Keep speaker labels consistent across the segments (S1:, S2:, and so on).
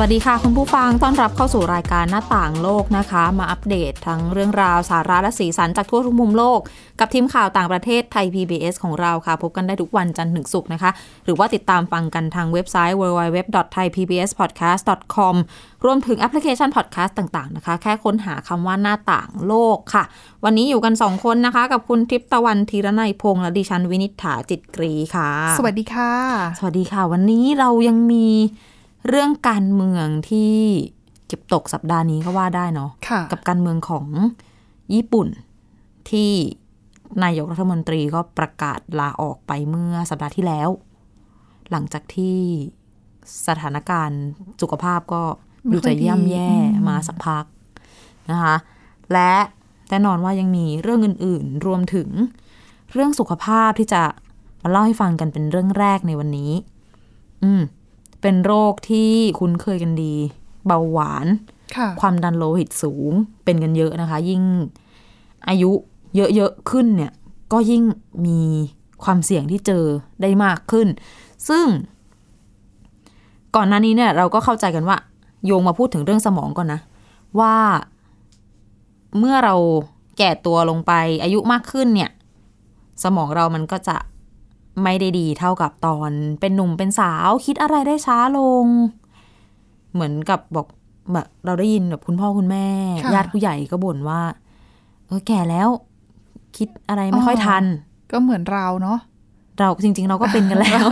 S1: วัสดีค่ะคุณผู้ฟังต้อนรับเข้าสู่รายการหน้าต่างโลกนะคะ มาอัปเดตทั้งเรื่องราวสาระและสีสันจากทั่วทุกมุมโลก กับทีมข่าวต่างประเทศไทย PBS ของเราค่ะ พบกันได้ทุกวันจันทร์ถึงศุกร์นะคะ หรือว่าติดตามฟังกันทางเว็บไซต์ www.thaipbspodcast.com รวมถึงแอปพลิเคชัน podcast ต่างๆนะคะ แค่ค้นหาคำว่าหน้าต่างโลกค่ะ วันนี้อยู่กัน 2 คนนะคะ กับคุณทิพย์ตะวันธีรนัยพงษ์และดิฉันวินิษฐาจิตกรีค่ะ
S2: สวัสดีค่ะ
S1: สวัสดีค่ะ วันนี้เรายังมี เรื่องการเมืองที่เก็บตกสัปดาห์นี้ก็ว่าได้เนาะ
S2: ค่ะ
S1: กับการเมืองของญี่ปุ่นที่นายกรัฐมนตรีก็ประกาศลาออกไปเมื่อสัปดาห์ที่แล้ว หลังจากที่สถานการณ์สุขภาพก็ดูจะย่ำแย่มาสักพักนะคะ และแน่นอนว่ายังมีเรื่องอื่น ๆ รวมถึงเรื่องสุขภาพที่จะมาเล่าให้ฟังกันเป็นเรื่องแรกในวันนี้ อืม เป็นโรคที่คุ้นเคยกันดี เบาหวาน
S2: ค่ะ
S1: ความดันโลหิตสูงเป็นกันเยอะนะคะ ยิ่งอายุเยอะๆขึ้นเนี่ย ก็ยิ่งมีความเสี่ยงที่เจอได้มากขึ้น ซึ่ง ก่อนหน้านี้เนี่ย เราก็เข้าใจกันว่า โยงมาพูดถึงเรื่องสมองก่อนนะ ว่าเมื่อเราแก่ตัวลงไปอายุมากขึ้นเนี่ย สมองเรามันก็จะ ไม่ได้ดีเท่ากับตอนเป็นหนุ่มเป็นสาวคิดอะไรได้ช้าลง เหมือนกับบอกแบบเราได้ยินแบบคุณพ่อคุณแม่
S2: ค่ะ
S1: ญาติผู้ใหญ่ก็บ่นว่า เออแก่แล้ว คิดอะไรไม่ค่อยทัน
S2: ก็เหมือนเราเนาะ
S1: เราจริง ๆ เราก็เป็นกันแล้ว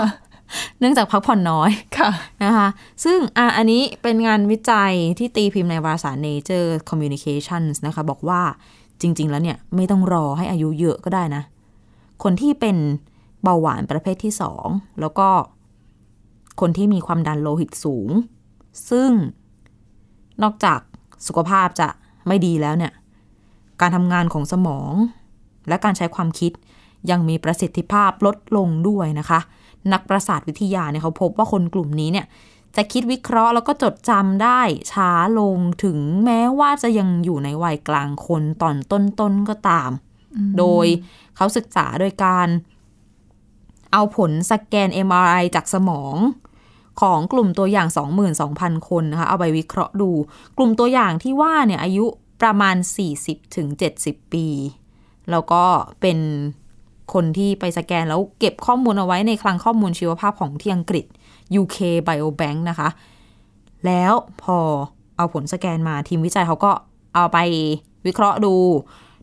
S1: เนื่องจากพักผ่อนน้อย
S2: ค่ะ
S1: นะคะ ซึ่งอะอันนี้เป็นงานวิจัยที่ตีพิมพ์ในวารสาร Nature Communications นะคะ บอกว่าจริง ๆ แล้วเนี่ย ไม่ต้องรอให้อายุเยอะก็ได้นะ คนที่เป็น เบาหวานประเภทที่สองแล้วก็คนที่มีความดันโลหิตสูง ซึ่งนอกจากสุขภาพจะไม่ดีแล้วเนี่ย การทำงานของสมอง และการใช้ความคิดยังมีประสิทธิภาพลดลงด้วยนะคะ นักประสาทวิทยาเนี่ยเขาพบว่าคนกลุ่มนี้เนี่ยจะคิดวิเคราะห์แล้วก็จดจำได้ช้าลงถึงแม้ว่าจะยังอยู่ในวัยกลางคนตอนต้นๆก็ตาม โดยเขาศึกษาโดยการ เอาผลสแกน MRI จากสมองของกลุ่มตัวอย่าง 22,000 คนนะคะ เอาไปวิเคราะห์ดู กลุ่มตัวอย่างที่ว่าเนี่ยอายุประมาณ 40ถึง70ปี แล้วก็เป็นคนที่ไปสแกนแล้วเก็บข้อมูลเอาไว้ในคลังข้อมูลชีวภาพของที่อังกฤษ UK Biobank นะคะ แล้วพอเอาผลสแกนมาทีมวิจัยเขาก็เอาไปวิเคราะห์ดู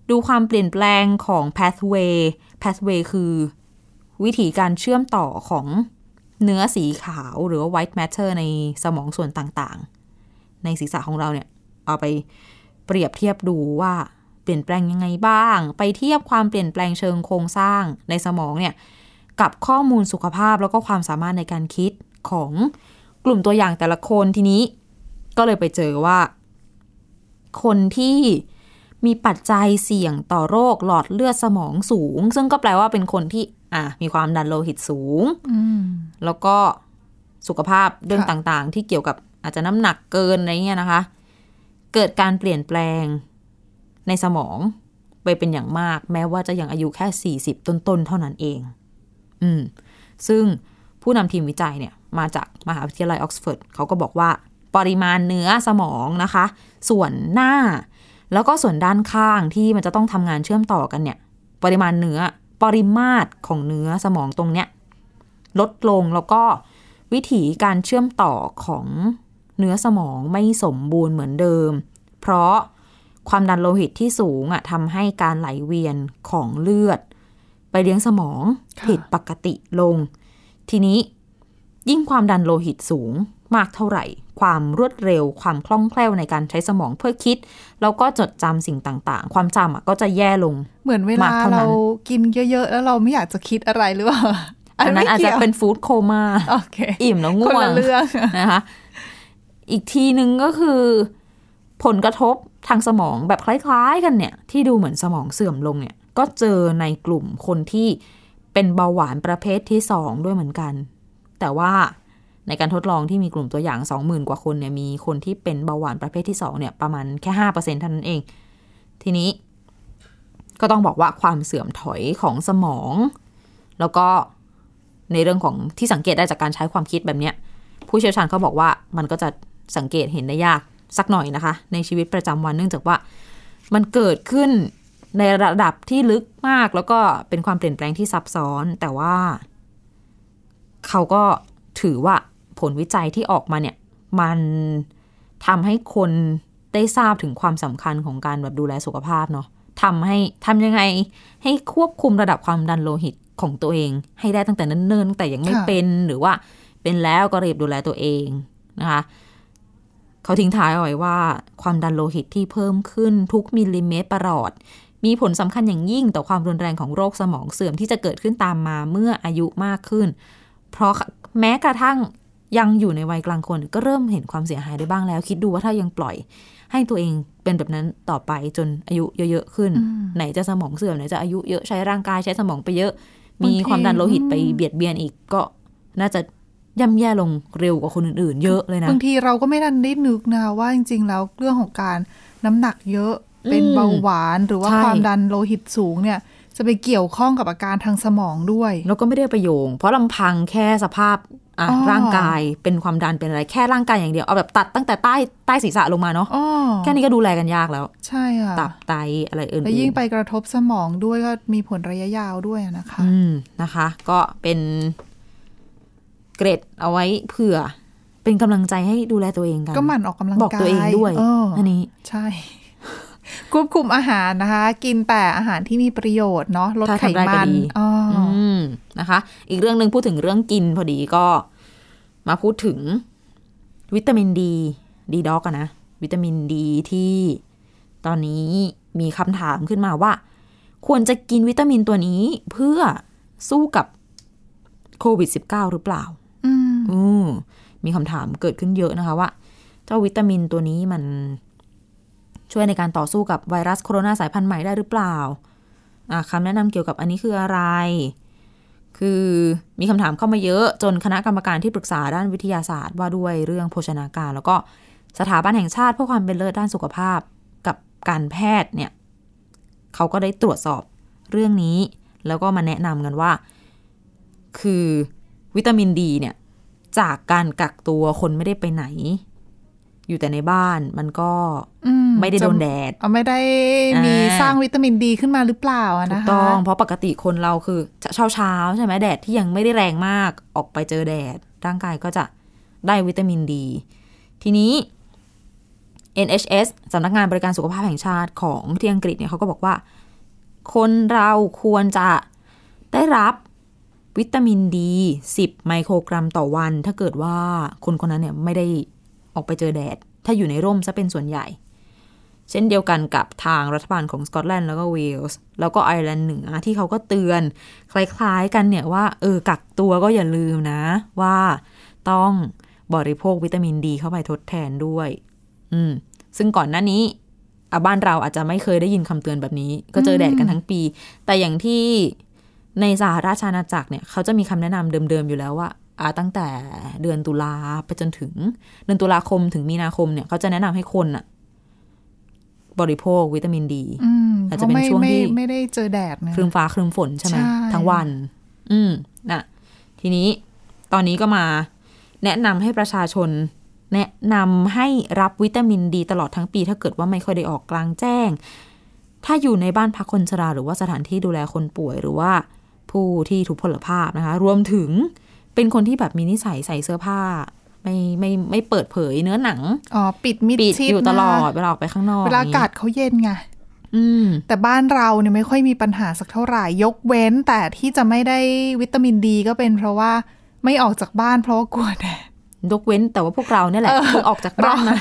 S1: ดูความเปลี่ยนแปลงของ pathway pathway คือ วิธีการเชื่อมต่อของเนื้อสีขาวหรือว่า white matter ในสมองส่วนต่างๆ ในศีรษะของเราเนี่ย เอาไปเปรียบเทียบดูว่าเปลี่ยนแปลงยังไงบ้าง ไปเทียบความเปลี่ยนแปลงเชิงโครงสร้างในสมองเนี่ย กับข้อมูลสุขภาพแล้วก็ความสามารถในการคิดของกลุ่มตัวอย่างแต่ละคนทีนี้ ก็เลยไปเจอว่า คนที่มีปัจจัยเสี่ยงต่อโรคหลอดเลือดสมองสูง ซึ่งก็แปลว่าเป็นคนที่ อะมีความดันโลหิตสูง
S2: อืม
S1: แล้วก็สุขภาพเรื่อง
S2: ค่ะ
S1: ต่างๆ ที่เกี่ยวกับอาจจะน้ำหนักเกินอะไรเงี้ยนะคะ เกิดการเปลี่ยนแปลงในสมองไปเป็นอย่างมาก แม้ว่าจะยังอายุแค่ 40 ต้นๆ เท่านั้นเอง อืม ซึ่งผู้นำทีมวิจัยเนี่ย มาจากมหาวิทยาลัยออกซฟอร์ดเขาก็บอกว่า ปริมาณเนื้อสมองนะคะ ส่วนหน้า แล้วก็ส่วนด้านข้างที่มันจะต้องทำงานเชื่อมต่อกันเนี่ย ปริมาณเนื้อ ปริมาตรของเนื้อสมองตรงเนี้ยลดลงแล้วก็วิถีการเชื่อมต่อของเนื้อสมองไม่สมบูรณ์เหมือนเดิม เพราะความดันโลหิตที่สูงอะทำให้การไหลเวียนของเลือด ไปเลี้ยงสมอง
S2: ค่ะ
S1: ผิดปกติลง ทีนี้ยิ่งความดันโลหิตสูง มากเท่าไหร่ ความรวดเร็ว ความคล่องแคล่วในการใช้สมองเพื่อคิด แล้วก็จดจำสิ่งต่างๆ ความจำอะก็จะแย่ลง
S2: เหมือนเว
S1: มา
S2: ลาก
S1: เท่านั้น
S2: เรากินเยอะๆ แล้วเราไม่อยากจะคิดอะไรหรือเปล่า
S1: อันนั้นอาจจะเป็นฟู้ดโคม่า
S2: โอเค
S1: อิ่มแล้ว
S2: คน
S1: ง่วง
S2: ละเรื่อง
S1: นะคะอีกทีหนึ่งก็คือ ผลกระทบทางสมองแบบคล้ายๆกันเนี่ย ที่ดูเหมือนสมองเสื่อมลงเนี่ย ก็เจอในกลุ่มคนที่เป็นเบาหวานประเภทที่สองด้วยเหมือนกัน แต่ว่า ในการทดลองที่มีกลุ่มตัวอย่าง 20,000 กว่าคนเนี่ยมีคนที่เป็นเบาหวานประเภทที่2เนี่ยประมาณแค่5%เท่านั้นเอง ทีนี้ ก็ต้องบอกว่าความเสื่อมถอยของสมอง แล้วก็ในเรื่องของที่สังเกตได้จากการใช้ความคิดแบบเนี้ยผู้เชี่ยวชาญเขาบอกว่ามันก็จะสังเกตเห็นได้ยากสักหน่อยนะคะ ในชีวิตประจำวันเนื่องจากว่า มันเกิดขึ้นในระดับที่ลึกมากแล้วก็เป็นความเปลี่ยนแปลงที่ซับซ้อน แต่ว่า เขาก็ถือว่า ผลวิจัยที่ออกมาเนี่ย มันทำให้คนได้ทราบถึงความสำคัญของการแบบดูแลสุขภาพเนาะทำให้ทำยังไงให้ควบคุมระดับความดันโลหิตของตัวเอง ให้ได้ตั้งแต่เนิ่นๆตั้งแต่ยังไม่
S2: ค่ะ
S1: เป็นหรือว่าเป็นแล้วก็รีบดูแลตัวเองนะคะเขาทิ้งท้ายเอาไว้ว่าความดันโลหิตที่เพิ่มขึ้นทุกมิลลิเมตรประหลอด มีผลสำคัญอย่างยิ่งต่อความรุนแรงของโรคสมองเสื่อมที่จะเกิดขึ้นตามมาเมื่ออายุมากขึ้น เพราะแม้กระทั่ง ยังอยู่ในวัยกลางคน ก็เริ่มเห็นความเสียหายได้บ้างแล้ว คิดดูว่าถ้ายังปล่อย ให้ตัวเองเป็นแบบนั้นต่อไปจนอายุเยอะๆขึ้น ไหนจะสมองเสื่อมไหนจะอายุเยอะใช้ร่างกายใช้สมองไปเยอะ มี
S2: บางที
S1: ความดันโลหิตไปเบียดเบียนอีกก็น่าจะย่ำแย่ลงเร็วกว่าคนอื่นๆ เยอะเลยนะ
S2: บางทีเราก็ไม่ทันได้นึกนะว่าจริง ๆ แล้วเรื่องของการน้ำหนักเยอะเป็น
S1: อืม
S2: เบาหวานหรือว่า
S1: ใช่
S2: ความดันโลหิตสูงเนี่ยจะไปเกี่ยวข้องกับอาการทางสมองด้วย
S1: แล้วก็ไม่ได้ประโยง เพราะลำพังแค่สภาพอะ
S2: อ๋อ
S1: ร่างกายเป็นความดันเป็นอะไรแค่ร่างกายอย่างเดียวเอาแบบตัดตั้งแต่ใต้ใต้ศีรษะลงมาเนาะ
S2: อ๋อ
S1: แค่นี้ก็ดูแลกันยากแล้ว
S2: ใช่ค่ะ
S1: ตับไตอะไรอื่นๆ
S2: แล้วยิ่งไปกระทบสมองด้วยก็มีผลระยะยาวด้วยอะนะคะ
S1: อืมนะคะ ก็เป็นเกรดเอาไว้เผื่อเป็นกำลังใจให้ดูแลตัวเองกัน
S2: ก็หมั่นออกกำลังกาย
S1: บอกตัวเองด้วย
S2: เออ
S1: อันนี้
S2: ใช่ ควบคุมอาหารนะคะ กินแต่อาหารที่มีประโยชน์เนาะลด
S1: ถ้า
S2: ไข
S1: ทำได้ก็
S2: มัน
S1: ดี
S2: อ๋ออ
S1: อืมนะคะ อีกเรื่องหนึ่งพูดถึงเรื่องกินพอดีก็มาพูดถึงวิตามินดีดีด็อกอะนะ วิตามินดีที่ตอนนี้มีคำถามขึ้นมาว่า ควรจะกินวิตามินตัวนี้เพื่อสู้กับโควิด -19 หรือเปล่า
S2: อืม
S1: อืมมีคำถามเกิดขึ้นเยอะนะคะว่า เจ้าวิตามินตัวนี้มัน ช่วยในการต่อสู้กับไวรัสโคโรนาสายพันธุ์ใหม่ได้หรือเปล่าคำแนะนำเกี่ยวกับอันนี้คืออะไร คือมีคำถามเข้ามาเยอะจนคณะกรรมการที่ปรึกษาด้านวิทยาศาสตร์ว่าด้วยเรื่องโภชนาการ แล้วก็สถาบันแห่งชาติเพื่อความเป็นเลิศด้านสุขภาพกับการแพทย์เนี่ยเขาก็ได้ตรวจสอบเรื่องนี้ แล้วก็มาแนะนำกันว่า คือวิตามินดีเนี่ยจากการกักตัวคนไม่ได้ไปไหน อยู่แต่ในบ้านมันก็
S2: อืม
S1: ไม่ได้โดนแดด
S2: เอาไม่ได้มี
S1: อ่า
S2: สร้างวิตามินดีขึ้นมาหรือเปล่าอะ
S1: ถู
S2: นะ
S1: ก
S2: คะ
S1: ต้องเพราะปกติคนเราคือเช้าเช้าๆใช่ไหมแดดที่ยังไม่ได้แรงมากออกไปเจอแดด ร่างกายก็จะได้วิตามินดี ทีนี้ NHS สำนักงานบริการสุขภาพแห่งชาติของที่อังกฤษเนี่ยเขาก็บอกว่า คนเราควรจะได้รับวิตามินดี 10 ไมโครกรัมต่อวัน ถ้าเกิดว่าคนคนนั้นเนี่ยไม่ได้ ออกไปเจอแดด ถ้าอยู่ในร่มซะเป็นส่วนใหญ่ เช่นเดียวกันกับทางรัฐบาลของสกอตแลนด์แล้วก็เวลส์แล้วก็ไอร์แลนด์เหนือที่เขาก็เตือน คล้ายๆกันเนี่ยว่าเออกักตัวก็อย่าลืมนะ ว่าต้องบริโภควิตามินดีเข้าไปทดแทนด้วย อืม ซึ่งก่อนหน้านี้อะบ้านเราอาจจะไม่เคยได้ยินคำเตือนแบบนี้ ก็เจอแดดกันทั้งปี แต่อย่างที่ในสหราชอาณาจักรเนี่ย เขาจะมีคำแนะนำเดิมๆอยู่แล้วว่า ตั้งแต่เดือนตุลาไปจนถึง เดือนตุลาคมถึงมีนาคมเนี่ยเขาจะแนะนำให้คนอะบริโภควิตามินดี
S2: อืม
S1: อาจจะเป็น
S2: พราไม่
S1: ช่วงที่
S2: ไม่ไม่ได้เจอแดดนะ
S1: ครึมฟ้าครึมฝนใช่ไหม
S2: ใช่
S1: ทั้งวัน อืมน่ะทีนี้ตอนนี้ก็มา แนะนำให้ประชาชน แนะนำให้รับวิตามินดี ตลอดทั้งปี ถ้าเกิดว่าไม่ค่อยได้ออกกลางแจ้ง ถ้าอยู่ในบ้านพักคนชราหรือว่าสถานที่ดูแลคนป่วยหรือว่าผู้ที่ถูกพลภาพนะคะ รวมถึง เป็นคนที่แบบมีนิสัยใส่เสื้อผ้า ไม่ไม่ไม่เปิดเผยเนื้อหนัง
S2: อ๋อ ปิดมิด
S1: ปิด
S2: ชิด
S1: อยู่ตลอด
S2: นะ
S1: เวลาออกไปข้างนอก
S2: เวลาอา
S1: อย่ง
S2: กา
S1: งี้
S2: ศเขาเย็นไง
S1: อืม
S2: แต่บ้านเราเนี่ยไม่ค่อยมีปัญหาสักเท่าไหร่ ยกเว้นแต่ที่จะไม่ได้วิตามินดีก็เป็นเพราะว่าไม่ออกจากบ้านเพราะว่ากลัวแดด
S1: ยกเว้นแต่ว่าพวกเราเนี่ยแหละ
S2: เออ
S1: คือออกจากบ้านมา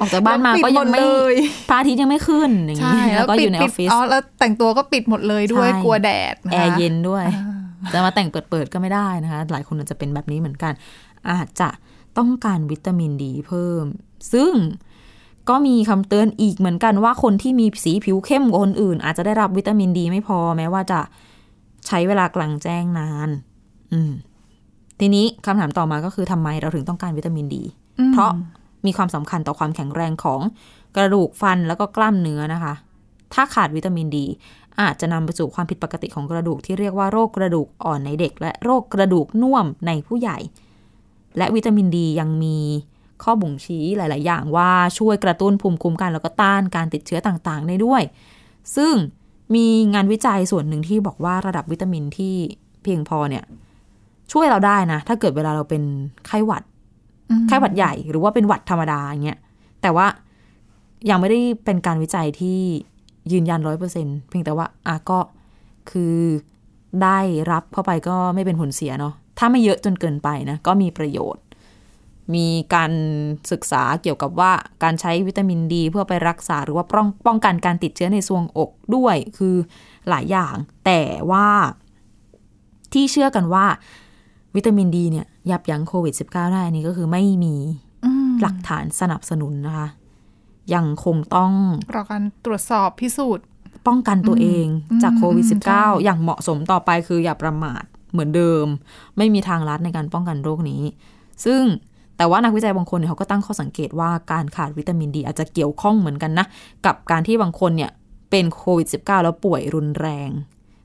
S1: ออกจากบ้านมา
S2: แล้วปิด
S1: ก็ยังไม่
S2: หมดเลย
S1: พระอาทิตย์ยังไม่ขึ้นอย่าง
S2: ใช่
S1: นี้แล้วก็อยู่ในอ
S2: ปิ
S1: อ
S2: ด
S1: ฟฟิศ
S2: อ๋อแล้วแต่งตัวก็ปิดหมดเลยด้วย
S1: ใช่
S2: กลัวแดดนะคะ
S1: แอร์เย็นด้วย จะมาแต่งเปิดๆก็ไม่ได้นะคะ หลายคนอาจจะเป็นแบบนี้เหมือนกัน อาจจะต้องการวิตามินดีเพิ่ม ซึ่งก็มีคำเตือนอีกเหมือนกันว่าคนที่มีสีผิวเข้มกว่าคนอื่น อาจจะได้รับวิตามินดีไม่พอแม้ว่าจะใช้เวลากลางแจ้งนาน อืม ทีนี้คำถามต่อมาก็คือทำไมเราถึงต้องการวิตามินดี เพราะมีความสำคัญต่อความแข็งแรงของกระดูกฟันแล้วก็กล้ามเนื้อนะคะ ถ้าขาดวิตามินดี อาจจะนำไปสู่ความผิดปกติของกระดูกที่เรียกว่าโรคกระดูกอ่อนในเด็ก และโรคกระดูกน่วมในผู้ใหญ่ และวิตามินดียังมีข้อบ่งชี้หลาย ๆ อย่างว่าช่วยกระตุ้นภูมิคุ้มกันแล้วก็ต้านการติดเชื้อต่างๆ ได้ด้วย ซึ่งมีงานวิจัยส่วนหนึ่งที่บอกว่าระดับวิตามินที่เพียงพอเนี่ย ช่วยเราได้นะ ถ้าเกิดเวลาเราเป็นไข้หวัด
S2: อืม
S1: ไข้หวัดใหญ่หรือว่าเป็นหวัดธรรมดาอย่างเงี้ยแต่ว่ายังไม่ได้เป็นการวิจัยที่ ยืนยันร้อยเปอร์เซ็นเพียงแต่ว่าอะก็คือได้รับเข้าไปก็ไม่เป็นผลเสียเนาะถ้าไม่เยอะจนเกินไปนะ ก็มีประโยชน์ มีการศึกษาเกี่ยวกับว่าการใช้วิตามินดีเพื่อไปรักษาหรือว่าป้องป้องกันการติดเชื้อในซวงอกด้วยคือหลายอย่าง แต่ว่าที่เชื่อกันว่า วิตามินดีเนี่ย ยับยั้งโควิด -19 ได้อันนี้ก็คือไม่มี
S2: อืม
S1: หลักฐานสนับสนุนนะคะ ยังคงต้อง
S2: รอการตรวจสอบพิสูจน์
S1: ป้องกันตัวเอง
S2: อืม
S1: จากโควิด
S2: อืมใช่
S1: -19 อย่างเหมาะสมต่อไปคืออย่าประมาทเหมือนเดิม ไม่มีทางลัดในการป้องกันโรคนี้ ซึ่งแต่ว่านักวิจัยบางคนเนี่ยเขาก็ตั้งข้อสังเกตว่าการขาดวิตามินดีอาจจะเกี่ยวข้องเหมือนกันนะ กับการที่บางคนเนี่ยเป็นโควิด -19 แล้วป่วยรุนแรง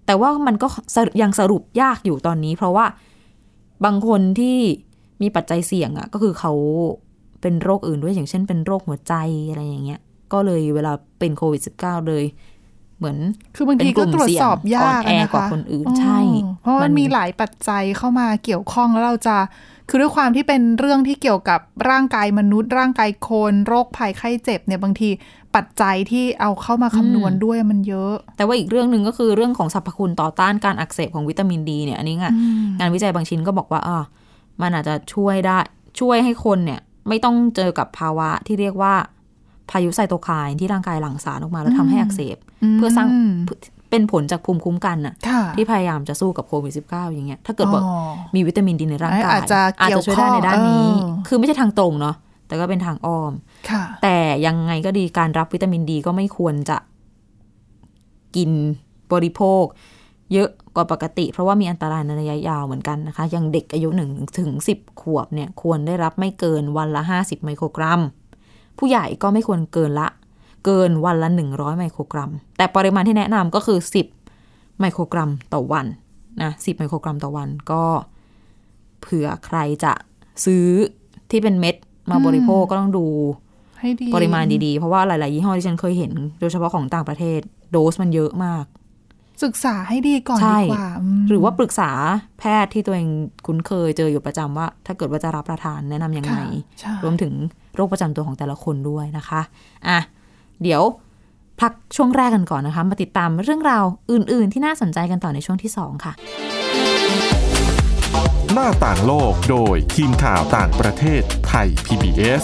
S1: แต่ว่ามันก็สรุยังสรุปยากอยู่ตอนนี้ เพราะว่าบางคนที่มีปัจจัยเสี่ยงอะ่ะก็คือเขา เป็นโรคอื่นด้วยอย่างเช่นเป็นโรคหัวใจอะไรอย่างเงี้ย ก็เลยเวลาเป็นโควิด -19 เลย เหมือน
S2: คือบางทีก็ตรวจสอบยาก
S1: เป็นกลุ่มเสี่ยงอ่อนแอ
S2: นะ
S1: กว่า
S2: คะ
S1: คนอื่น
S2: อ๋อ
S1: ใช่
S2: เพราะ
S1: มั
S2: มันนมีหลายปัจจัยเข้ามาเกี่ยวข้องแล้วเราจะคือด้วยความที่เป็นเรื่องที่เกี่ยวกับร่างกายมนุษย์ ร่างกายคนโรคภัยไข้เจ็บเนี่ยบางทีปัจจัยที่เอาเข้ามาคำนวณด้วยมันเยอะ
S1: แต่ว่าอีกเรื่องหนึ่งก็คือเรื่องของสรรพคุณต่อต้านการอักเสบของวิตามินดีเนี่ยอันนี้ไง
S2: อืม
S1: งานวิจัยบางชิ้นก็บอกว่าอ่ามันอาจจะช่วยได้ช่วยให้คนเนี่ย ไม่ต้องเจอกับภาวะที่เรียกว่า พายุไซโตไคน์ที่ร่างกายหลั่งสารออกมาแล้วทำให้อักเสบ เพื่อสร้าง
S2: ม
S1: เป็นผลจากภูมิคุ้มกันน่ะ
S2: ค่ะ
S1: ที่พยายามจะสู้กับโควิด -19 อย่างเงี้ย ถ้าเกิดว่า
S2: อ๋อ
S1: มีวิตามินดีในร่างกาย
S2: อาจจะเกี่ยว
S1: ช่วยได้ในด้านนี้
S2: ข้องเออ
S1: คือไม่ใช่ทางตรงเนาะแต่ก็เป็นทางอ้อม
S2: ค่ะ
S1: แต่ยังไงก็ดีการรับวิตามินดีก็ไม่ควรจะกินบริโภค เยอะกว่าปกติ เพราะว่ามีอันตรายในระยะยาวเหมือนกันนะคะอย่างเด็กอายุหนึ่งถึงสิบขวบเนี่ยควรได้รับไม่เกินวันละห้าสิบไมโครกรัม ผู้ใหญ่ก็ไม่ควรเกินละ เกินวันละหนึ่งร้อยไมโครกรัม แต่ปริมาณที่แนะนำก็คือสิบไมโครกรัมต่อวันนะสิบไมโครกรัมต่อวันก็เผื่อใครจะซื้อที่เป็นเม็ดมาบริโภคก็ต้องดู
S2: ให้ดี
S1: ปริมาณดีๆ เพราะว่าหลาย ๆ ยี่ห้อที่ฉันเคยเห็น โดยเฉพาะของต่างประเทศ โดสมันเยอะมาก
S2: ศึกษาให้ดีก่อน
S1: ใช่
S2: ดีกว่าอืม
S1: หรือว่าปรึกษาแพทย์ที่ตัวเองคุ้นเคยเจออยู่ประจำว่า ถ้าเกิดว่าจะรับประทานแนะนำยังไง
S2: ค่ะใช่
S1: รวมถึงโรคประจำตัวของแต่ละคนด้วยนะคะอะเดี๋ยวพักช่วงแรกกันก่อนนะคะ มาติดตามเรื่องราวอื่น ๆ ที่น่าสนใจกันต่อในช่วงที่ 2 ค่ะ
S3: หน้าต่างโลกโดยทีมข่าวต่างประเทศไทย PBS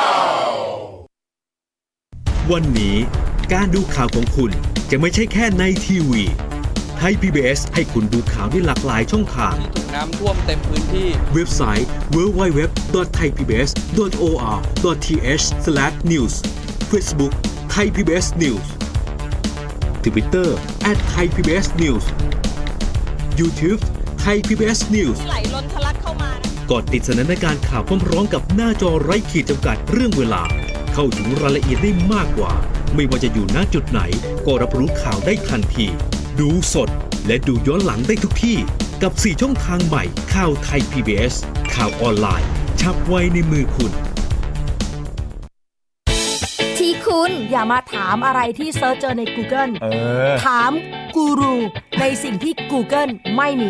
S4: วันนี้ การดูข่าวของคุณจะไม่ใช่แค่ในทีวีไทย PBS ให้คุณดูข่าวได้หลากหลายช่องทาง
S5: ถูกน้ำท่วมเต็มพื้นที่
S4: เว็บไซต์ www.thaipbs.or.th/news Facebook Thai PBS News Twitter @thaipbsnews YouTube Thai PBS News
S6: ไหลล้นทะลักเข้ามานะ
S4: กดติดสนันในการข่าวพร้อมๆกับหน้าจอไร้ขีดจำกัดเรื่องเวลา เข้าถึงรายละเอียดได้มากกว่า ไม่ว่าจะอยู่ณจุดไหน ก็รับรู้ข่าวได้ทันที ดูสด และดูย้อนหลังได้ทุกที่ กับ 4 ช่องทางใหม่ ข่าวไทย PBS ข่าวออนไลน์ ฉับไวในมือคุณ
S7: ที่คุณ
S6: อย่ามาถามอะไรที่ search เจอใน Google
S8: เออ
S6: ถามกูรูในสิ่งที่ Google ไม่มี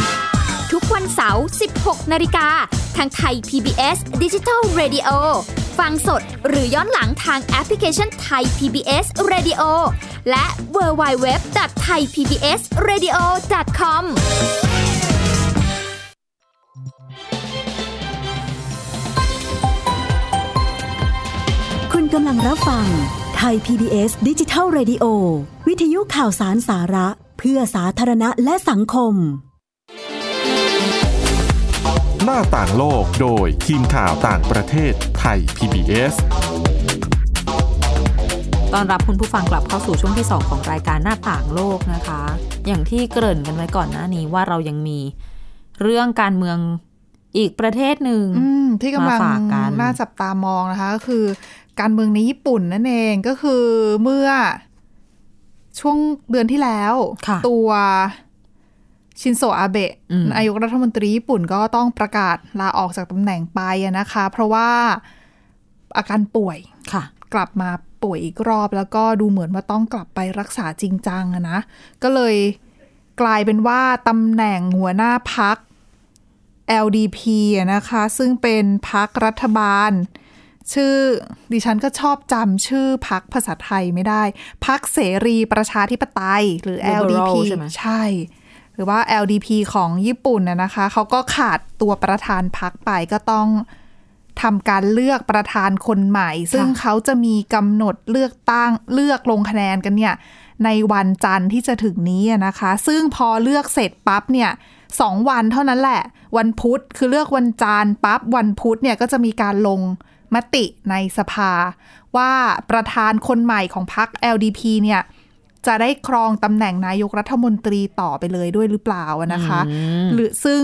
S7: ุก วันเสาร์ 16 นาฬิกา ทางไทย PBS Digital Radio ฟังสดหรือย้อนหลังทางแอปพลิเคชันไทย PBS Radio และ w w w t h a i PBS Radio com
S8: คุณกำลังรับฟังไทย PBS ดิจิทัล Radio วิทยุข่าวสารสาระ เพื่อสาธารณะและสังคม
S3: หน้าต่างโลกโดยทีมข่าวต่างประเทศไทย PBS
S1: ตอนรับคุณผู้ฟังกลับเข้าสู่ช่วงที่ 2 ของรายการหน้าต่างโลกนะคะ อย่างที่เกริ่นกันไว้ก่อนหน้านี้ว่าเรายังมีเรื่องการเมืองอีกประเทศหนึ่ง
S2: อืมที่กำลัง
S1: มาฝากกัน
S2: น่าจับตามองนะคะ ก็คือ การเมืองในญี่ปุ่นนั่นเองก็คือเมื่อช่วงเดือนที่แล้ว
S1: ค่ะ
S2: ตัว ชินโซอาเบะ
S1: อืม
S2: นายกรัฐมนตรีญี่ปุ่นก็ต้องประกาศลาออกจากตำแหน่งไปอะนะคะ เพราะว่าอาการป่วย
S1: ค่ะ
S2: กลับมาป่วยอีกรอบ แล้วก็ดูเหมือนว่าต้องกลับไปรักษาจริงจังอะนะ ก็เลยกลายเป็นว่าตำแหน่งหัวหน้าพัก LDP อะนะคะ ซึ่งเป็นพักรัฐบาล ชื่อดิฉันก็ชอบจำชื่อพักภาษาไทยไม่ได้ พักเสรีประชาธิปไตยหรือ
S1: Liberal
S2: LDP
S1: ใช่ไหม
S2: ใช่ห รือว่า LDP ของญี่ปุ่นนะนะคะเขาก็ขาดตัวประธานพักไปก็ต้องทำการเลือกประธานคนใหม่ ซึ่งเขาจะมีกำหนดเลือกตั้งเลือกลงคะแนนกันเนี่ยในวันจันทร์ที่จะถึงนี้อะนะคะ ซึ่งพอเลือกเสร็จปั๊บเนี่ยสองวันเท่านั้นแหละ วันพุธคือเลือกวันจันทร์ปั๊บวันพุธเนี่ยก็จะมีการลงมติในสภา ว่าประธานคนใหม่ของพรรค LDP เนี่ย จะได้ครองตำแหน่งนายกรัฐมนตรีต่อไปเลยด้วยหรือเปล่าอะนะคะ หรือซึ่ง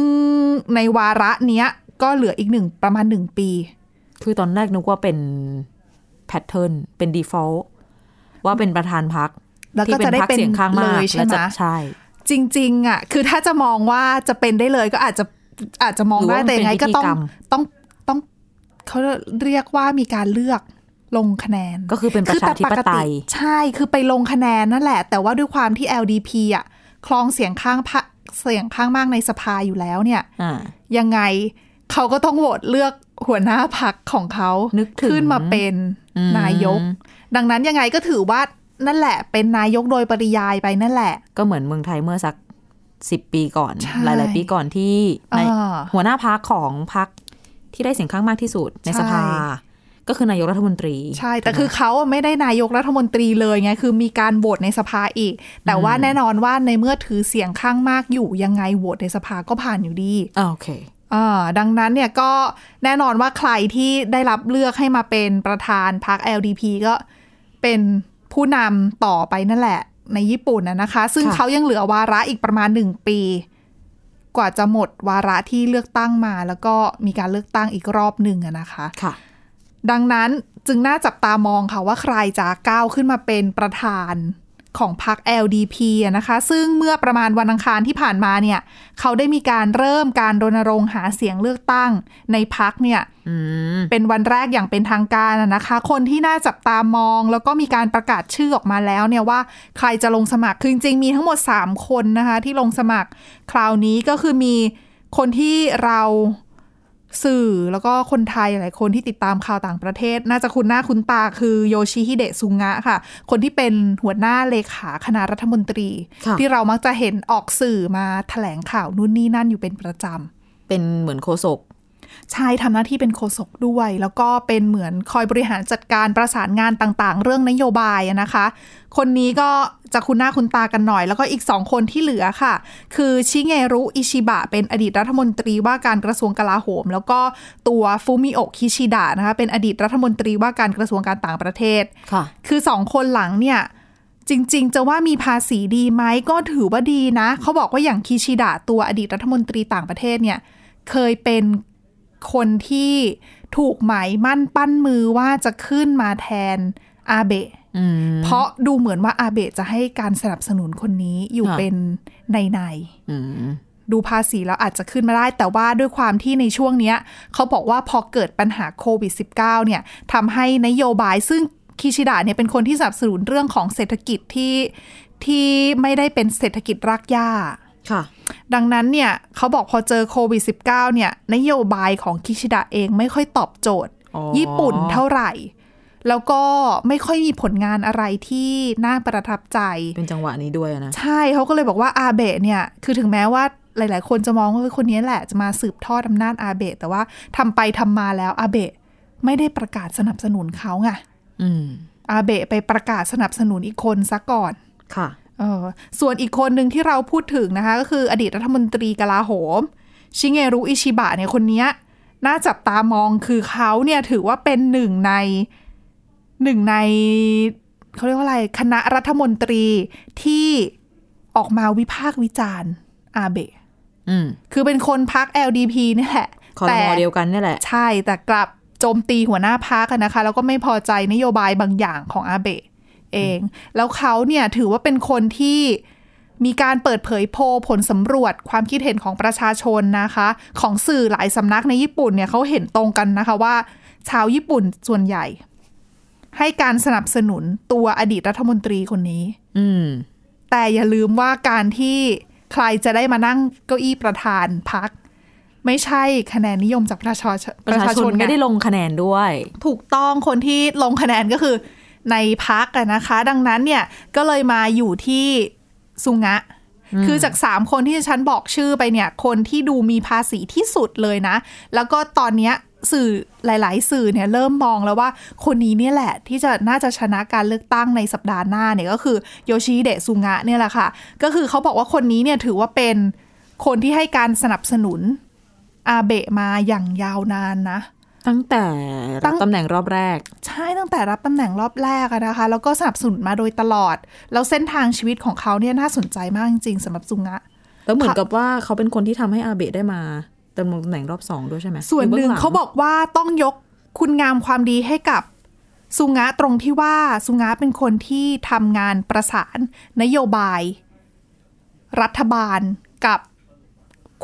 S2: ในวาระเนี้ยก็เหลืออีกหนึ่งประมาณหนึ่งปี
S1: คือตอนแรกนึกว่าเป็นแพทเทิร์นเป็น default ว่าเป็นประธานพัก
S2: แล้วก็
S1: ที่
S2: จะได้
S1: พรรค
S2: เป็น
S1: เสียงข้างมาก
S2: เลยใช่ไหม
S1: และจะใช่
S2: จริง ๆ อะ คือถ้าจะมองว่าจะเป็นได้เลยก็อาจจะอาจจะมอง
S1: หรือ
S2: ได้
S1: ว่ามัน
S2: แต่ยังไงก็ต้อง
S1: เป็นพิธีกรรม
S2: ต้องต้องเขาเรียกว่ามีการเลือก ลงคะแนน
S1: ก็คือเป็นประชาธิปไตย
S2: ใช่คือไปลงคะแนนนั่นแหละ แต่ว่าด้วยความที่ LDP อะคลองเสียงข้างพะเสียงข้างมากในสภาอยู่แล้วเนี่ย
S1: อ่า
S2: ยังไงเขาก็ต้องโหวตเลือกหัวหน้าพักของเขา
S1: นึกถึง
S2: ขึ้นมาเป็น
S1: อืม
S2: นายก ดังนั้นยังไงก็ถือว่านั่นแหละ เป็นนายกโดยปริยายไปนั่นแหละ
S1: ก็เหมือนเมืองไทยเมื่อสักสิบปีก่อน
S2: ใช่
S1: หลาย ๆ ปีก่อนที่ใน
S2: อ่า
S1: หัวหน้าพักของพักที่ได้เสียงข้างมากที่สุดในสภา
S2: ใช่
S1: ก็คือนายกรัฐมนตรี
S2: ใช่ แต่คือเขาอะไม่ได้นายกรัฐมนตรีเลยไงคือมีการโหวตในสภาอีก แต่ว่าแน่นอนว่าในเมื่อถือเสียงข้างมากอยู่ยังไงโหวตในสภาก็ผ่านอยู่ดี
S1: อ่าโอเค
S2: อ่าดังนั้นเนี่ยก็แน่นอนว่าใครที่ได้รับเลือกให้มาเป็นประธานพรรค LDP ก็เป็นผู้นำต่อไปนั่นแหละ ในญี่ปุ่นนะนะคะ ซึ่ง
S1: ค่ะ
S2: เขายังเหลือวาระอีกประมาณหนึ่งปี กว่าจะหมดวาระที่เลือกตั้งมา แล้วก็มีการเลือกตั้งอีกรอบหนึ่งอะนะคะ
S1: ค่ะ
S2: ดังนั้นจึงน่าจับตามองค่ะว่าใครจะก้าวขึ้นมาเป็นประธานของพรรค LDP อะนะคะ ซึ่งเมื่อประมาณวันอังคารที่ผ่านมาเนี่ย เขาได้มีการเริ่มการรณรงค์หาเสียงเลือกตั้งในพรรคเนี่ย
S1: อืม
S2: เป็นวันแรกอย่างเป็นทางการอะนะคะ คนที่น่าจับตามอง แล้วก็มีการประกาศชื่อออกมาแล้วเนี่ยว่าใครจะลงสมัครคือจริงๆมีทั้งหมด 3 คนนะคะ ที่ลงสมัคร คราวนี้ก็คือมีคนที่เรา สื่อแล้วก็คนไทยหลายคนที่ติดตามข่าวต่างประเทศ น่าจะคุ้นหน้าคุ้นตาคือโยชิฮิเดะซุงะค่ะ คนที่เป็นหัวหน้าเลขาคณะรัฐมนตรี
S1: ค่ะ
S2: ที่เรามักจะเห็นออกสื่อมาแถลงข่าวนู่นนี่นั่นอยู่เป็นประจำ
S1: เป็นเหมือนโคศก
S2: ใช่ทำหน้าที่เป็นโฆษกด้วย แล้วก็เป็นเหมือนคอยบริหารจัดการประสานงานต่างๆ เรื่องนโยบายอะนะคะ คนนี้ก็จะคุณหน้าคุณตากันหน่อย แล้วก็อีกสองคนที่เหลือค่ะ คือชิเงรุอิชิบะ เป็นอดีตรัฐมนตรีว่าการกระทรวงกลาโหม แล้วก็ตัวฟูมิโอะคิชิดะนะคะเป็นอดีตรัฐมนตรีว่าการกระทรวงการต่างประเทศ
S1: ค่ะ
S2: คือสองคนหลังเนี่ยจริง ๆ จะว่ามีภาษีดีไหมก็ถือว่าดีนะ เขาบอกว่าอย่างคิชิดะตัวอดีตรัฐมนตรีต่างประเทศเนี่ยเคยเป็น คนที่ถูกหมายมั่นปั้นมือว่าจะขึ้นมาแทนอาเบะ
S1: อืม
S2: เพราะดูเหมือนว่าอาเบะจะให้การสนับสนุนคนนี้อยู่
S1: ค่ะ
S2: เป็นในใน
S1: อืม
S2: ๆดูภาษีแล้วอาจจะขึ้นมาได้ แต่ว่าด้วยความที่ในช่วงเนี้ย เขาบอกว่าพอเกิดปัญหาโควิด -19 เนี่ยทำให้นโยบายซึ่งคิชิดะเนี่ยเป็นคนที่สนับสนุนเรื่องของเศรษฐกิจที่ที่ไม่ได้เป็นเศรษฐกิจรากหญ้า
S1: ค่ะ
S2: ดังนั้นเนี่ยเขาบอกพอเจอโควิด -19 เนี่ยนโยบายของคิชิดะเองไม่ค่อยตอบโจทย์
S1: อ๋อ
S2: ญี่ปุ่นเท่าไหร่ แล้วก็ไม่ค่อยมีผลงานอะไรที่น่าประทับใจ
S1: เป็นจังหวะนี้ด้วยอะนะ
S2: ใช่เขาก็เลยบอกว่าอาเบะเนี่ยคือถึงแม้ว่าหลาย ๆ คนจะมองว่าเฮ้ยคนนี้แหละจะมาสืบทอดอำนาจอาเบะแต่ว่าทำไปทำมาแล้วอาเบะไม่ได้ประกาศสนับสนุนเขาไง
S1: อืม
S2: อาเบะไปประกาศสนับสนุนอีกคนซะก่อน
S1: ค่ะ
S2: เออส่วนอีกคนหนึ่งที่เราพูดถึงนะคะ ก็คืออดีตรัฐมนตรีกลาโหม ชิเงรุอิชิบะเนี่ยคนเนี้ยน่าจับตามองคือเขาเนี่ยถือว่าเป็นหนึ่งในหนึ่งในเขาเรียกว่าอะไร คณะรัฐมนตรีที่ออกมาวิพากษ์วิจารณ์อาเบะ
S1: อืม
S2: คือเป็นคนพัก LDP นี่แหละ
S1: คอรมอเดียวกันนี่แหละ
S2: ใช่แต่กลับโจมตีหัวหน้าพักนะคะ แล้วก็ไม่พอใจนโยบายบางอย่างของอาเบะ เอง แล้วเขาเนี่ยถือว่าเป็นคนที่มีการเปิดเผยโพลผลสำรวจความคิดเห็นของประชาชนนะคะ ของสื่อหลายสำนักในญี่ปุ่นเนี่ยเขาเห็นตรงกันนะคะว่า ชาวญี่ปุ่นส่วนใหญ่ ให้การสนับสนุนตัวอดีตรัฐมนตรีคนนี้
S1: อืม
S2: แต่อย่าลืมว่าการที่ใครจะได้มานั่งเก้าอี้ประธานพักไม่ใช่คะแนนนิยมจากประชาชน
S1: ประชาชน
S2: ง
S1: ไม่ได้ลงคะแนนด้วย
S2: ถูกต้องคนที่ลงคะแนนก็คือ ในพักนะคะ ดังนั้นเนี่ยก็เลยมาอยู่ที่ซุงะ คือจากสามคนที่ฉันบอกชื่อไปเนี่ย คนที่ดูมีภาษีที่สุดเลยนะ แล้วก็ตอนเนี้ยสื่อหลาย ๆ สื่อเนี่ยเริ่มมองแล้วว่าคนนี้เนี่ยแหละ ที่จะน่าจะชนะการเลือกตั้งในสัปดาห์หน้าเนี่ยก็คือโยชิเดะซุงะเนี่ยแหละค่ะ ก็คือเขาบอกว่าคนนี้เนี่ยถือว่าเป็นคนที่ให้การสนับสนุนอาเบะมาอย่างยาวนานนะ
S1: ตั้งแต่
S2: ตั้
S1: รับ
S2: ง
S1: ตำแหน่งรอบแรก
S2: ใช่ตั้งแต่รับตำแหน่งรอบแรกอะนะคะ แล้วก็สนับสนุนมาโดยตลอด แล้วเส้นทางชีวิตของเขาเนี่ยน่าสนใจมากจริงๆสำหรับซุงะ
S1: แล้วเหมือนกับว่าเขาเป็นคนที่ทำให้อาเบะได้มาดำรงตำแหน่งรอบสองด้วยใช่ไหม
S2: ส่วนหนึ่ง
S1: ยู่บื้ลั
S2: เขาบอกว่าต้องยกคุณงามความดีให้กับซุงะตรงที่ว่าซุงะเป็นคนที่ทำงานประสานนโยบาย รัฐบาลกับ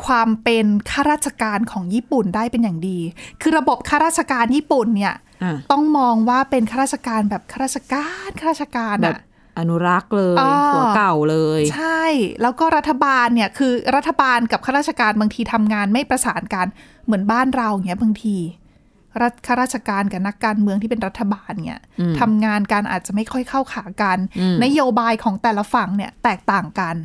S2: ความเป็นข้าราชการของญี่ปุ่นได้เป็นอย่างดี คือระบบข้าราชการญี่ปุ่นเนี่ย
S1: อะ
S2: ต้องมองว่าเป็นข้าราชการแบบข้าราชการข้าราชการ
S1: แบ
S2: อะ
S1: บอนุรักษ์เลย
S2: อ่า
S1: หัวเก่าเลย
S2: ใช่ แล้วก็รัฐบาลเนี่ยคือรัฐบาลกับข้าราชการบางทีทำงานไม่ประสานกันเหมือนบ้านเราอย่างเงี้ยบางทีรัฐข้าราชการกับนักการเมืองที่เป็นรัฐบาลเนี่ยทำงานกันอาจจะไม่ค่อยเข้าขากัน นโยบายของแต่ละฝั่งเนี่ยแตกต่างกัน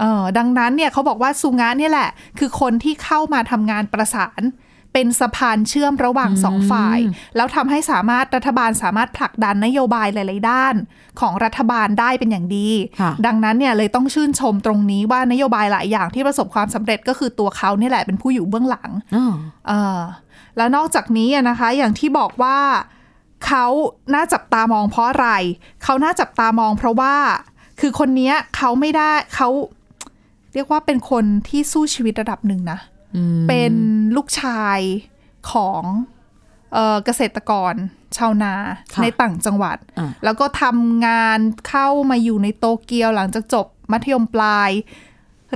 S2: เออดังนั้นเนี่ยเขาบอกว่าซูงะเนี่ยแหละ คือคนที่เข้ามาทำงานประสานเป็นสะพานเชื่อมระหว่างสองฝ่าย แล้วทำให้สามารถรัฐบาลสามารถผลักดันนโยบายหลาย ๆ ด้าน ของรัฐบาลได้เป็นอย่างดี
S1: ค่ะ
S2: ดังนั้นเนี่ยเลยต้องชื่นชมตรงนี้ว่านโยบายหลายอย่างที่ประสบความสำเร็จก็คือตัวเขาเนี่ยแหละเป็นผู้อยู่เบื้องหลัง
S1: อ๋อ
S2: เออแล้วนอกจากนี้อะนะคะ อย่างที่บอกว่าเขาน่าจับตามองเพราะอะไร เขาน่าจับตามองเพราะว่า คือคนเนี้ยเขาไม่ได้เขา เรียกว่าเป็นคนที่สู้ชีวิตระดับหนึ่งนะ เป็นลูกชายของเอ่อเกษตรกรชาวนา
S1: ค่ะ
S2: ในต่างจังหวัด
S1: อะ
S2: แล้วก็ทำงานเข้ามาอยู่ในโตเกียวหลังจากจบมัธยมปลาย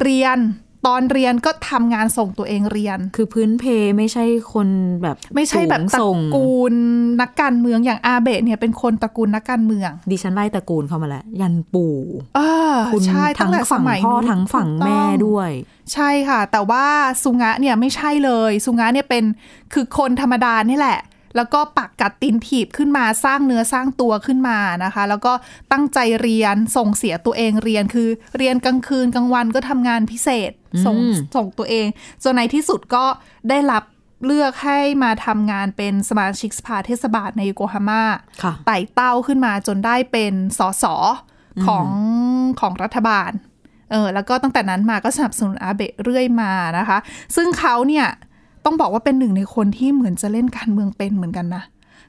S2: เรียน ตอนเรียนก็ทำงานส่งตัวเองเรียน
S1: คือพื้นเพไม่ใช่คนแบบ
S2: ไม่ใช่แบบตระ
S1: สูงส่ง
S2: กูลนักการเมืองอย่างอาเบะเนี่ยเป็นคนตระกูลนักการเมือง
S1: ดิฉันไล่ตระกูลเข้ามาแล้ว ยันปู่
S2: เออ
S1: คุณ
S2: ใช่ตั้
S1: ทั้
S2: ง
S1: ง
S2: แต่ส
S1: ฝั่ง
S2: มัย
S1: พ่อ
S2: นู้น
S1: ทั้งฝั่ง
S2: ถูกต้อง
S1: แม่ด้วย
S2: ใช่ค่ะ แต่ว่าซุงะเนี่ยไม่ใช่เลยซุงะเนี่ยเป็นคือคนธรรมดานี่แหละ แล้วก็ปักกัดตีนถีบขึ้นมาสร้างเนื้อสร้างตัวขึ้นมานะคะ แล้วก็ตั้งใจเรียนส่งเสียตัวเองเรียนคือ เรียนกลางคืนกลางวันก็ทำงานพิเศษส่ง
S1: อืม
S2: ส่งตัวเองจนในที่สุดก็ได้รับเลือกให้มาทำงานเป็นสมาชิกสภาเทศบาลในโยโกฮาม่า
S1: ค่ะ
S2: ไต่เต้าขึ้นมาจนได้เป็นสสของของรัฐบาลเออแล้วก็ตั้งแต่นั้นมาก็สนับสนุนอาเบะเรื่อยมานะคะ ซึ่งเขาเนี่ย ต้องบอกว่าเป็นหนึ่งในคนที่เหมือนจะเล่นการเมืองเป็นเหมือนกันนะ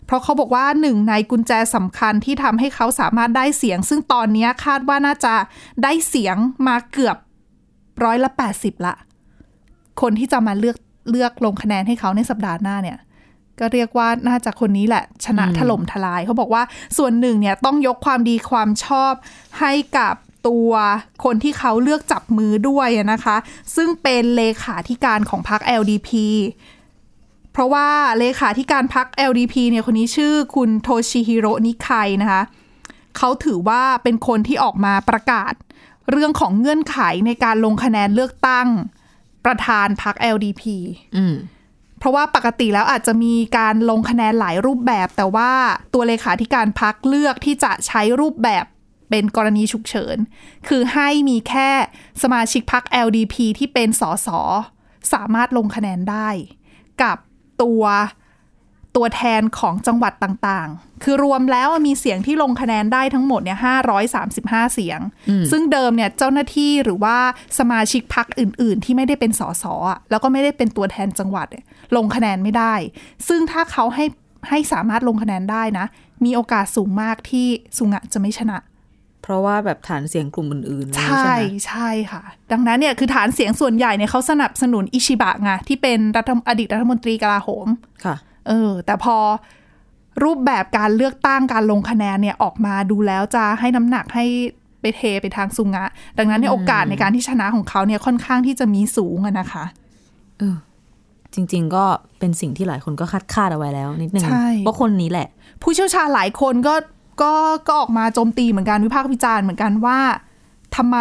S2: เพราะเขาบอกว่าหนึ่งในกุญแจสำคัญที่ทำให้เขาสามารถได้เสียง ซึ่งตอนนี้คาดว่าน่าจะได้เสียงมาเกือบร้อยละแปดสิบละ คนที่จะมาเลือกเลือกลงคะแนนให้เขาในสัปดาห์หน้าเนี่ย ก็เรียกว่าน่าจะคนนี้แหละ ชนะถล่มทลาย เขาบอกว่าส่วนหนึ่งเนี่ยต้องยกความดีความชอบให้กับ ตัวคนที่เขาเลือกจับมือด้วยอะนะคะ ซึ่งเป็นเลขาธิการของพรรค LDP เพราะว่าเลขาธิการพรรค LDP เนี่ยคนนี้ชื่อคุณโทชิฮิโร่นิไคนะคะเขาถือว่าเป็นคนที่ออกมาประกาศ เรื่องของเงื่อนไขในการลงคะแนนเลือกตั้งประธานพรรค LDP
S1: อืม
S2: เพราะว่าปกติแล้วอาจจะมีการลงคะแนนหลายรูปแบบ แต่ว่าตัวเลขาธิการพักเลือกที่จะใช้รูปแบบ เป็นกรณีฉุกเฉิน คือให้มีแค่สมาชิกพัก LDP ที่เป็นสสสามารถลงคะแนนได้ กับตัวตัวแทนของจังหวัดต่างๆ คือรวมแล้วมีเสียงที่ลงคะแนนได้ทั้งหมดเนี่ย535เสียง ซึ่งเดิมเนี่ยเจ้าหน้าที่หรือว่าสมาชิกพักอื่น ๆ ที่ไม่ได้เป็นสสอะแล้วก็ไม่ได้เป็นตัวแทนจังหวัดเนี่ยลงคะแนนไม่ได้ ซึ่งถ้าเขาให้ให้สามารถลงคะแนนได้นะ มีโอกาสสูงมากที่สุงะจะไม่ชนะ
S1: เพราะว่าแบบฐานเสียงกลุ่มอื่นๆ
S2: ใช
S1: ใช่่ไหม
S2: ใช่ค่ะ ดังนั้นเนี่ยคือฐานเสียงส่วนใหญ่เนี่ยเขาสนับสนุนอิชิบะไงที่เป็นรัฐมอดีตรัฐมนตรีกลาโหม
S1: ค่ะ
S2: เออ แต่พอรูปแบบการเลือกตั้งการลงคะแนนเนี่ยออกมาดูแล้วจะให้น้ำหนักให้ไปเทไปทางซุงะ ดังนั้นเนี่ยโอกาสในการที่ชนะของเขาเนี่ยค่อนข้างที่จะมีสูงอะนะคะ
S1: เออ จริง ๆ ก็เป็นสิ่งที่หลายคนก็คาดคาดเอาไว้แล้ว นิดนึง
S2: ใช่
S1: ว่าคนนี้แหละ
S2: ผู้เชี่ยวชาญหลายคนก็ ก็ก็ออกมาโจมตีเหมือนกันวิพากษ์วิจารณ์เหมือนกันว่าทำไม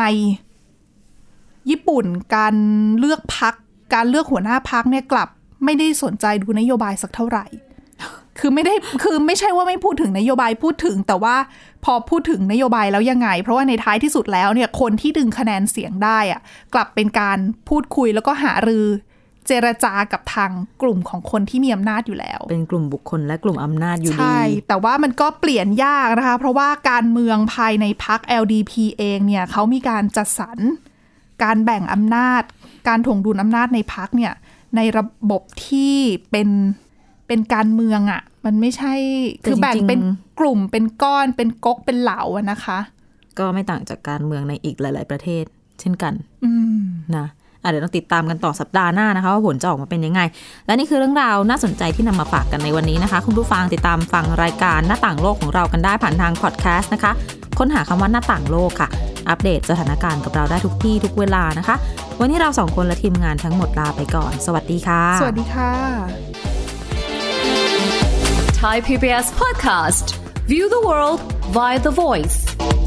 S2: ญี่ปุ่นการเลือกพักการเลือกหัวหน้าพักเนี่ยกลับ ไม่ได้สนใจดูนโยบายสักเท่าไหร่ คือไม่ได้คือไม่ใช่ว่าไม่พูดถึงนโยบายพูดถึง แต่ว่าพอพูดถึงนโยบายแล้วยังไง เพราะว่าในท้ายที่สุดแล้วเนี่ยคนที่ดึงคะแนนเสียงได้อะกลับเป็นการพูดคุยแล้วก็หารือ เจรจากับทางกลุ่มของคนที่มีอำนาจอยู่แล้ว
S1: เป็นกลุ่มบุคคลและกลุ่มอำนาจอยู่ดี
S2: ใช่ แต่ว่ามันก็เปลี่ยนยากนะคะ เพราะว่าการเมืองภายในพัก LDP เองเนี่ยเขามีการจัดสรรการแบ่งอำนาจ การถ่วงดุลอำนาจในพักเนี่ยในระบบที่เป็นเป็นการเมืองอะ่ะ มันไม่ใช่
S1: แต่
S2: คือแบ่ง
S1: จริงๆ
S2: เป็นกลุ่มเป็นก้อนเป็นก๊กเป็นเหลาอะนะคะ
S1: ก็ไม่ต่างจากการเมืองในอีกหลาย ๆ ประเทศ เช่นกัน
S2: อืม
S1: นะอะ เดี๋ยวเราติดตามกันต่อสัปดาห์หน้านะคะว่าผลจะออกมาเป็นยังไง และนี่คือเรื่องราวน่าสนใจที่นำมาฝากกันในวันนี้นะคะ คุณผู้ฟังติดตามฟังรายการหน้าต่างโลกของเรากันได้ผ่านทางพอดแคสต์นะคะค้นหาคำว่าหน้าต่างโลกค่ะ อัปเดตสถานการณ์กับเราได้ทุกที่ทุกเวลานะคะ วันนี้เราสองคนและทีมงานทั้งหมดลาไปก่อน สวัสดีค่ะ
S2: สวัสดีค่ะ
S9: Thai PBS podcast. View the world via the voice.